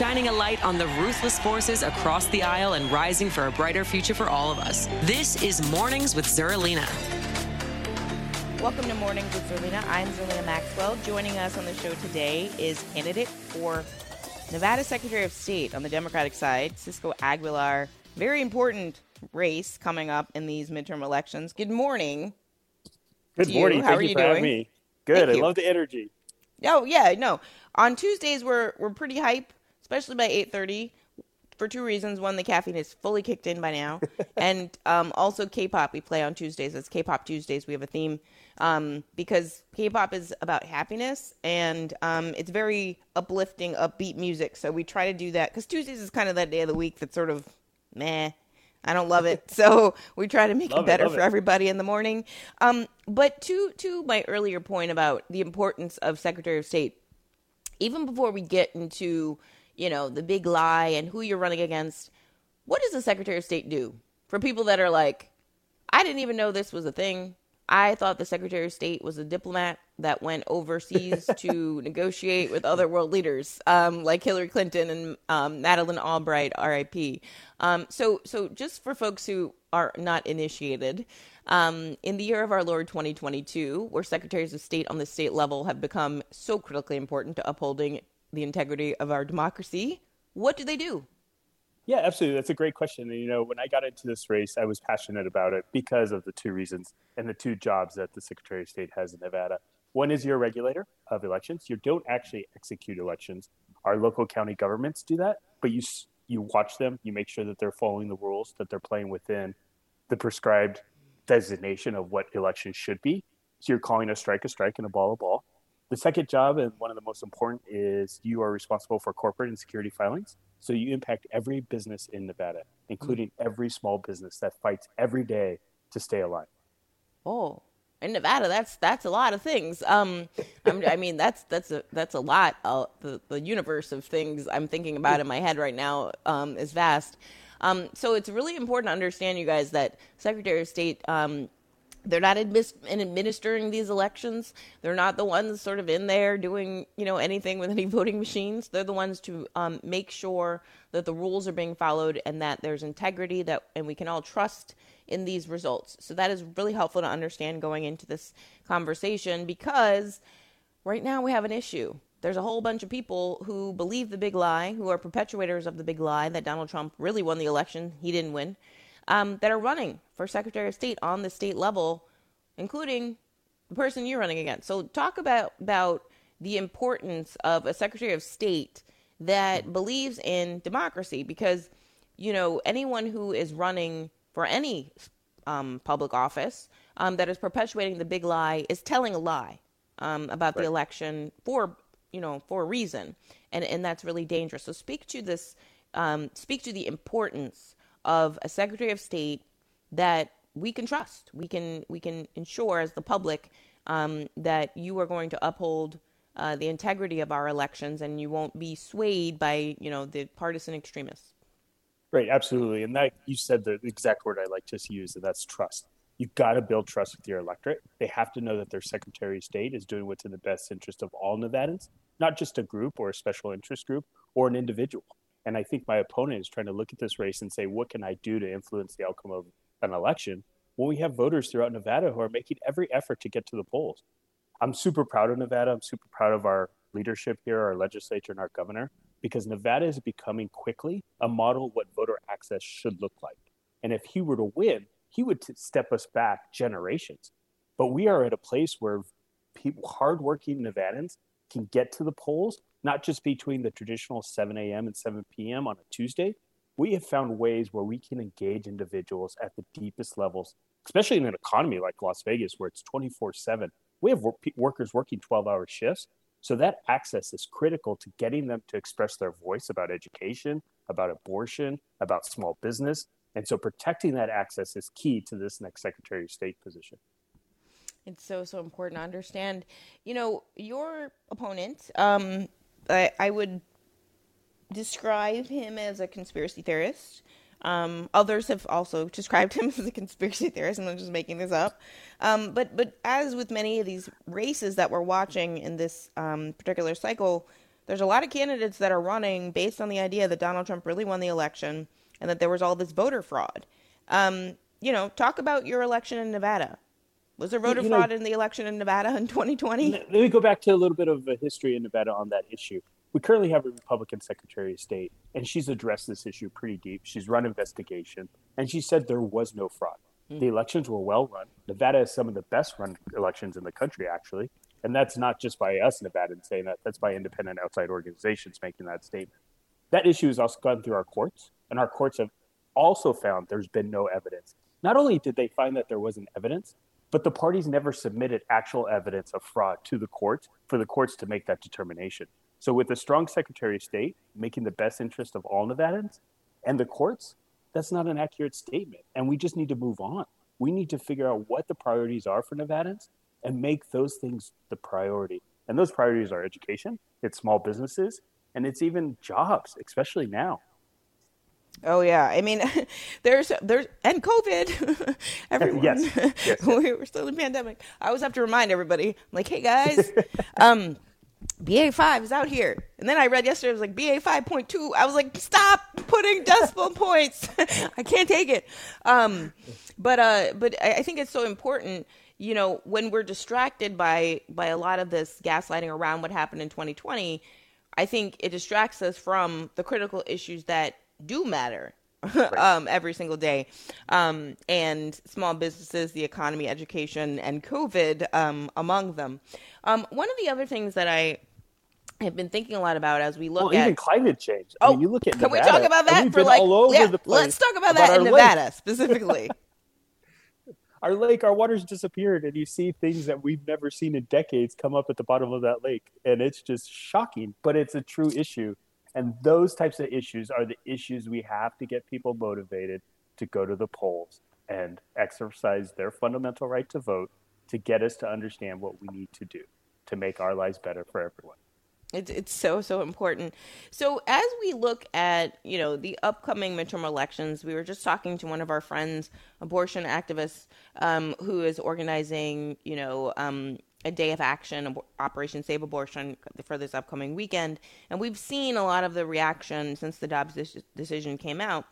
shining a light on the ruthless forces across the aisle and rising for a brighter future for all of us. This is Mornings with Zerlina. Welcome to Mornings with Zerlina. I'm Zerlina Maxwell. Joining us on the show today is candidate for Nevada Secretary of State on the Democratic side, Cisco Aguilar. Very important race coming up in these midterm elections. Good morning. Good morning. You. Thank How you are you for doing? having me. Good. Thank I you. love the energy. Oh yeah, no. On Tuesdays we're we're pretty hype, especially by eight thirty, for two reasons. One, the caffeine is fully kicked in by now, and um, also K-pop. We play on Tuesdays. It's K-pop Tuesdays. We have a theme um, because K-pop is about happiness and um, it's very uplifting, upbeat music. So we try to do that because Tuesdays is kind of that day of the week that's sort of meh. I don't love it, so we try to make Love it it, better love for it. everybody in the morning. Um, but to to my earlier point about the importance of Secretary of State, even before we get into you know the big lie and who you're running against, what does the Secretary of State do for people that are like, I didn't even know this was a thing. I thought the Secretary of State was a diplomat that went overseas to negotiate with other world leaders, um, like Hillary Clinton and um, Madeleine Albright, R.I.P. Um, so, so just for folks who are not initiated, um, in the year of our Lord 2022, where secretaries of state on the state level have become so critically important to upholding the integrity of our democracy, what do they do? Yeah, absolutely. That's a great question. And, you know, when I got into this race, I was passionate about it because of the two reasons and the two jobs that the Secretary of State has in Nevada. One is you're a regulator of elections. You don't actually execute elections. Our local county governments do that, but you you watch them. You make sure that they're following the rules, that they're playing within the prescribed designation of what elections should be. So you're calling a strike a strike and a ball a ball. The second job, and one of the most important, is you are responsible for corporate and security filings. So you impact every business in Nevada, including every small business that fights every day to stay alive. Oh, in Nevada, that's that's a lot of things. Um, I'm, I mean, that's that's a that's a lot. Uh, the the universe of things I'm thinking about in my head right now um, is vast. Um, so it's really important to understand, you guys, that Secretary of State. Um, they're not admis- in administering these elections. They're not the ones sort of in there doing, you know, anything with any voting machines. They're the ones to um, make sure that the rules are being followed and that there's integrity that and we can all trust in these results. So that is really helpful to understand going into this conversation because right now we have an issue. There's a whole bunch of people who believe the big lie, who are perpetuators of the big lie that Donald Trump really won the election. He didn't win um, that are running for Secretary of State on the state level, including the person you're running against. So talk about about the importance of a Secretary of State that believes in democracy, because you know anyone who is running for any um, public office um, that is perpetuating the big lie is telling a lie um, about the election for you know for a reason, and and that's really dangerous. So speak to this, um, speak to the importance of a Secretary of State that we can trust. We can we can ensure as the public um, that you are going to uphold uh, the integrity of our elections, and you won't be swayed by you know the partisan extremists. Right, absolutely. And that you said the exact word I like to use, and that's trust. You've got to build trust with your electorate. They have to know that their Secretary of State is doing what's in the best interest of all Nevadans, not just a group or a special interest group or an individual. And I think my opponent is trying to look at this race and say, what can I do to influence the outcome of an election when we have voters throughout Nevada who are making every effort to get to the polls? I'm super proud of Nevada. I'm super proud of our leadership here, our legislature, and our governor, because Nevada is becoming quickly a model of what voter access should look like. And if he were to win, he would t- step us back generations. But we are at a place where hardworking Nevadans, can get to the polls, not just between the traditional 7 a.m. and 7 p.m. on a Tuesday. We have found ways where we can engage individuals at the deepest levels especially in an economy like Las Vegas where it's 24 7. We have workers working 12 hour shifts. So that access is critical to getting them to express their voice about education, about abortion, about small business. And so protecting that access is key to this next Secretary of State position. It's so, so important to understand. You know, your opponent, um, I, I would describe him as a conspiracy theorist. Um, others have also described him as a conspiracy theorist, and I'm just making this up. Um, but but as with many of these races that we're watching in this um, particular cycle, there's a lot of candidates that are running based on the idea that Donald Trump really won the election and that there was all this voter fraud. Um, you know, talk about your election in Nevada. Was there voter you know, fraud in the election in Nevada in 2020? Let me go back to a little bit of a history in Nevada on that issue we currently have a Republican Secretary of State, and she's addressed this issue pretty deep. She's run investigation, and she said there was no fraud. Mm. The elections were well run. Nevada is some of the best run elections in the country, actually. And that's not just by us, Nevadans, saying that. That's by independent outside organizations making that statement. That issue has also gone through our courts, and our courts have also found there's been no evidence. Not only did they find that there wasn't evidence, but the parties never submitted actual evidence of fraud to the courts for the courts to make that determination. So, with a strong Secretary of State making the best interest of all Nevadans and the courts, that's not an accurate statement. And we just need to move on. We need to figure out what the priorities are for Nevadans and make those things the priority. And those priorities are education, it's small businesses, and it's even jobs, especially now. Oh yeah, I mean, there's there's and COVID. Everyone, yes. yes, yes. we were still in pandemic. I always have to remind everybody, I'm like, hey guys, um, BA5 is out here. And then I read yesterday, it was like BA5.2. I was like, stop putting decimal points. I can't take it. Um, but, uh, but I think it's so important, you know, when we're distracted by, by a lot of this gaslighting around what happened in 2020, I think it distracts us from the critical issues that do matter right. um, every single day. Um, and small businesses, the economy, education, and COVID um, among them. Um, one of the other things that I have been thinking a lot about as we look well, at even climate change. I oh, mean, you look at can we talk about that for like yeah, let's talk about, about that in Nevada lake. specifically. our lake, our water's disappeared, and you see things that we've never seen in decades come up at the bottom of that lake, and it's just shocking. But it's a true issue, and those types of issues are the issues we have to get people motivated to go to the polls and exercise their fundamental right to vote to get us to understand what we need to do to make our lives better for everyone. It's it's so so important. So as we look at you know the upcoming midterm elections, we were just talking to one of our friends, abortion activists, um, who is organizing you know um, a day of action, Operation Save Abortion, for this upcoming weekend, and we've seen a lot of the reaction since the Dobbs decision came out.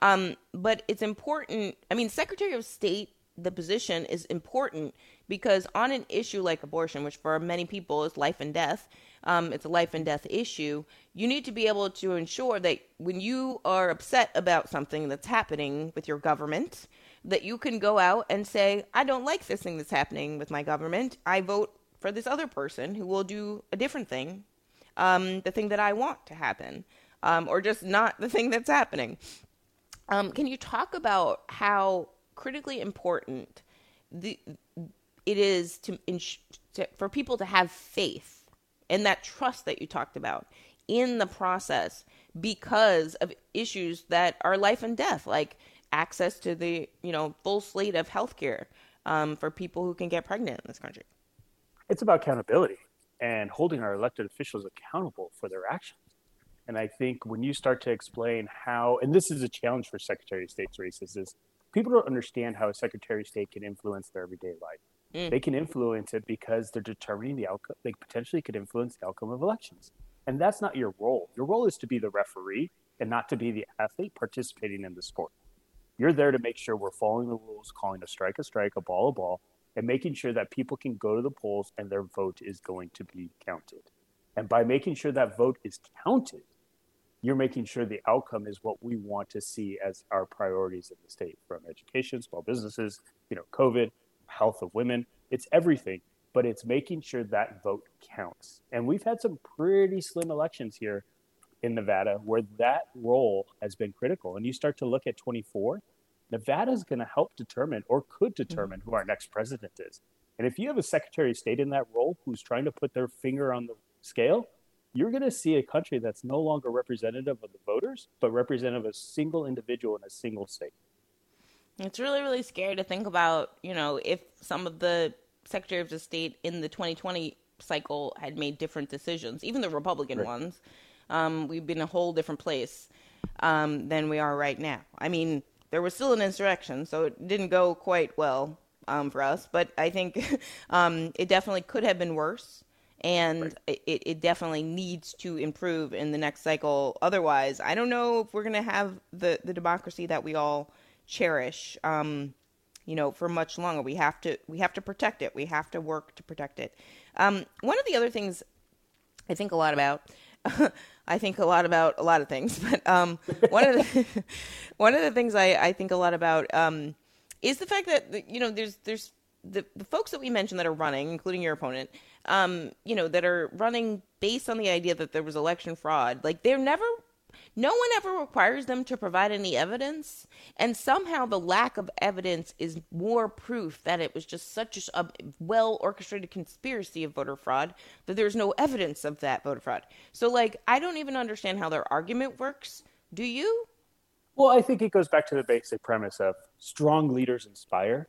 Um, but it's important. I mean, Secretary of State, the position is important because on an issue like abortion, which for many people is life and death, um, it's a life and death issue. You need to be able to ensure that when you are upset about something that's happening with your government, that you can go out and say, I don't like this thing that's happening with my government. I vote for this other person who will do a different thing, um, the thing that I want to happen, um, or just not the thing that's happening. Um, can you talk about how critically important the, it is to, to, for people to have faith and that trust that you talked about in the process because of issues that are life and death, like access to the you know full slate of healthcare um, for people who can get pregnant in this country. It's about accountability and holding our elected officials accountable for their actions. And I think when you start to explain how, and this is a challenge for Secretary of State's races, is people don't understand how a Secretary of State can influence their everyday life. Mm. They can influence it because they're determining the outcome. They potentially could influence the outcome of elections. And that's not your role. Your role is to be the referee and not to be the athlete participating in the sport. You're there to make sure we're following the rules, calling a strike a strike, a ball a ball, and making sure that people can go to the polls and their vote is going to be counted. And by making sure that vote is counted, you're making sure the outcome is what we want to see as our priorities in the state from education, small businesses, you know, COVID, health of women. It's everything, but it's making sure that vote counts. And we've had some pretty slim elections here in Nevada where that role has been critical. And you start to look at 24, Nevada is going to help determine or could mm-hmm. determine who our next president is. And if you have a Secretary of State in that role who's trying to put their finger on the scale, you're going to see a country that's no longer representative of the voters, but representative of a single individual in a single state. It's really, really scary to think about, you know, if some of the secretaries of state in the 2020 cycle had made different decisions, even the Republican right. ones, um, we'd been a whole different place um, than we are right now. I mean, there was still an insurrection, so it didn't go quite well um, for us, but I think um, it definitely could have been worse and right. it, it definitely needs to improve in the next cycle. Otherwise, I don't know if we're going to have the, the democracy that we all cherish, um, you know, for much longer. We have to we have to protect it. We have to work to protect it. Um, one of the other things I think a lot about. I think a lot about a lot of things, but um, one of the one of the things I, I think a lot about um, is the fact that you know there's there's the, the folks that we mentioned that are running, including your opponent, um, you know, that are running based on the idea that there was election fraud. Like they're never no one ever requires them to provide any evidence, and somehow the lack of evidence is more proof that it was just such a well orchestrated conspiracy of voter fraud that there's no evidence of that voter fraud. So, like, I don't even understand how their argument works. Do you? Well, I think it goes back to the basic premise of strong leaders inspire,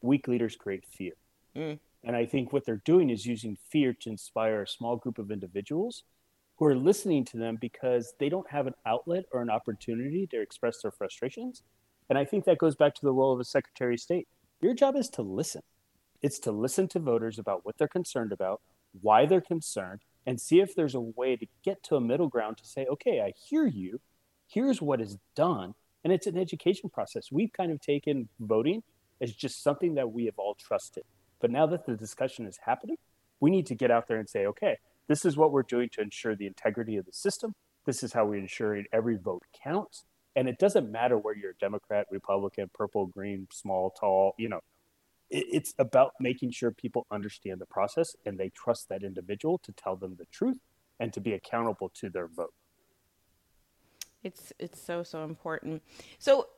weak leaders create fear. Mm. And I think what they're doing is using fear to inspire a small group of individuals who are listening to them because they don't have an outlet or an opportunity to express their frustrations. And I think that goes back to the role of a Secretary of State. Your job is to listen. It's to listen to voters about what they're concerned about, why they're concerned, and see if there's a way to get to a middle ground to say, okay, I hear you. Here's what is done. And it's an education process. We've kind of taken voting as just something that we have all trusted. But now that the discussion is happening, we need to get out there and say, okay, this is what we're doing to ensure the integrity of the system. This is how we ensure every vote counts. And it doesn't matter where you're a Democrat, Republican, purple, green, small, tall, you know, it's about making sure people understand the process and they trust that individual to tell them the truth and to be accountable to their vote. It's it's so so important. So,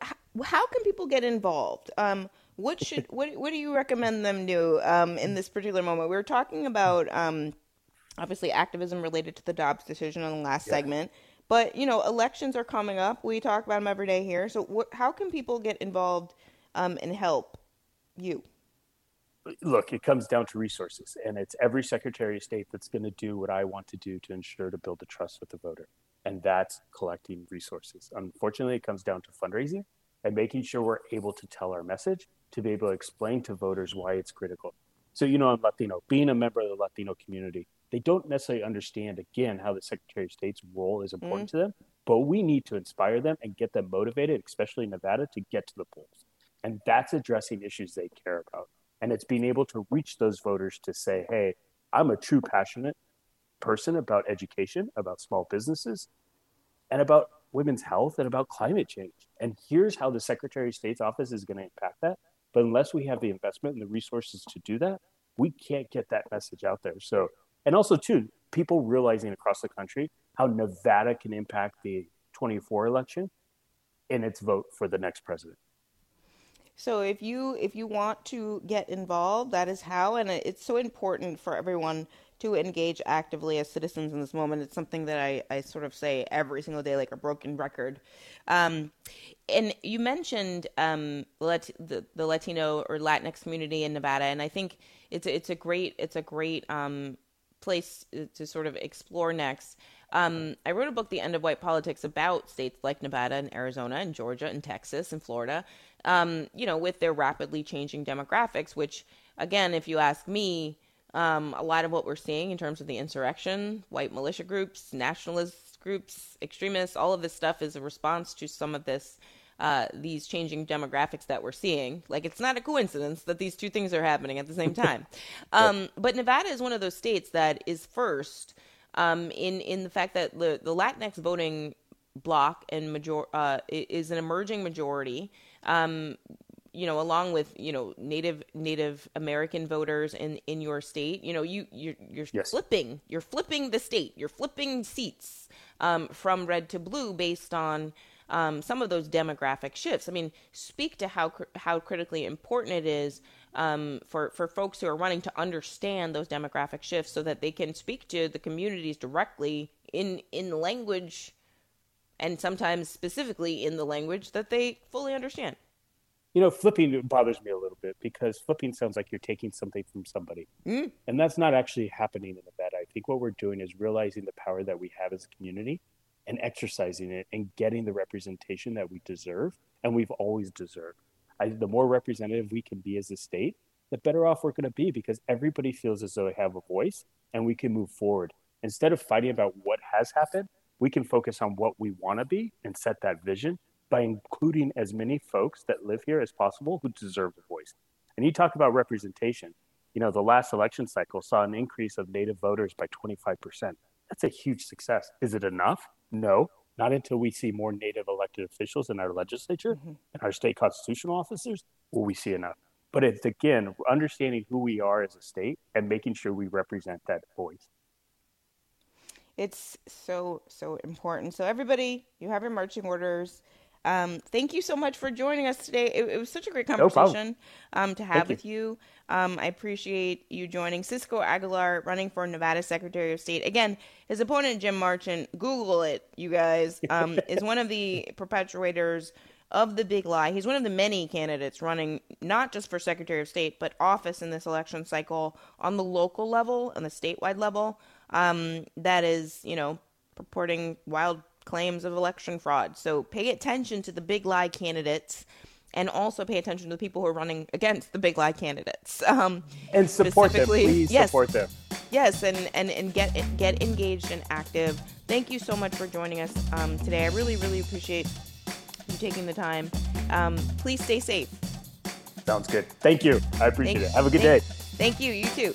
how can people get involved? Um, what should what what do you recommend them do um, in this particular moment? We were talking about um, obviously activism related to the Dobbs decision on the last yeah. segment. But you know, elections are coming up. We talk about them every day here. So, what, how can people get involved um, and help you? Look, it comes down to resources, and it's every Secretary of State that's going to do what I want to do to ensure to build the trust with the voter, and that's collecting resources. Unfortunately, it comes down to fundraising and making sure we're able to tell our message to be able to explain to voters why it's critical. So, you know, I'm Latino, being a member of the Latino community, they don't necessarily understand again how the Secretary of State's role is important mm-hmm. to them, but we need to inspire them and get them motivated, especially Nevada, to get to the polls. And that's addressing issues they care about. And it's being able to reach those voters to say, hey, I'm a true passionate person about education, about small businesses, and about women's health and about climate change. And here's how the Secretary of State's office is going to impact that. But unless we have the investment and the resources to do that, we can't get that message out there. So and also too people realizing across the country how nevada can impact the 24 election in its vote for the next president. So if you if you want to get involved that is how and it's so important for everyone to engage actively as citizens in this moment. It's something that i, I sort of say every single day like a broken record. Um, and you mentioned um, the, the latino or latinx community in nevada and i think it's it's a great it's a great um, place uh, to sort of explore next. Um, I wrote a book, The End of White Politics, about states like Nevada and Arizona and Georgia and Texas and Florida, um, you know, with their rapidly changing demographics, which, again, if you ask me, um, a lot of what we're seeing in terms of the insurrection, white militia groups, nationalist groups, extremists, all of this stuff is a response to some of this uh, these changing demographics that we're seeing. Like, it's not a coincidence that these two things are happening at the same time. um, but Nevada is one of those states that is first um, in in the fact that the, the Latinx voting block and major uh, is an emerging majority. Um, you know, along with you know Native Native American voters in in your state, you know, you you're, you're yes. flipping, you're flipping the state, you're flipping seats um, from red to blue based on um, some of those demographic shifts. I mean, speak to how how critically important it is um, for for folks who are running to understand those demographic shifts, so that they can speak to the communities directly in in language, and sometimes specifically in the language that they fully understand. You know, flipping bothers me a little bit because flipping sounds like you're taking something from somebody. Mm. And that's not actually happening in Nevada. I think what we're doing is realizing the power that we have as a community and exercising it and getting the representation that we deserve and we've always deserved. I, the more representative we can be as a state, the better off we're going to be because everybody feels as though they have a voice and we can move forward. Instead of fighting about what has happened, we can focus on what we want to be and set that vision by including as many folks that live here as possible who deserve a voice. And you talk about representation. You know, the last election cycle saw an increase of Native voters by 25%. That's a huge success. Is it enough? No, not until we see more Native elected officials in our legislature mm-hmm. and our state constitutional officers will we see enough. But it's again understanding who we are as a state and making sure we represent that voice. It's so, so important. So, everybody, you have your marching orders. Um, thank you so much for joining us today. It, it was such a great conversation no um, to have thank with you. you. Um, I appreciate you joining. Cisco Aguilar, running for Nevada Secretary of State. Again, his opponent, Jim Marchant, Google it, you guys, um, is one of the perpetuators of the big lie. He's one of the many candidates running not just for Secretary of State, but office in this election cycle on the local level and the statewide level. Um, that is, you know, purporting wild claims of election fraud. So pay attention to the big lie candidates and also pay attention to the people who are running against the big lie candidates. Um, and support them. Please yes, support them. Yes, and, and, and get get engaged and active. Thank you so much for joining us um, today. I really, really appreciate you taking the time. Um, please stay safe. Sounds good. Thank you. I appreciate thank, it. Have a good thank, day. Thank you. You too.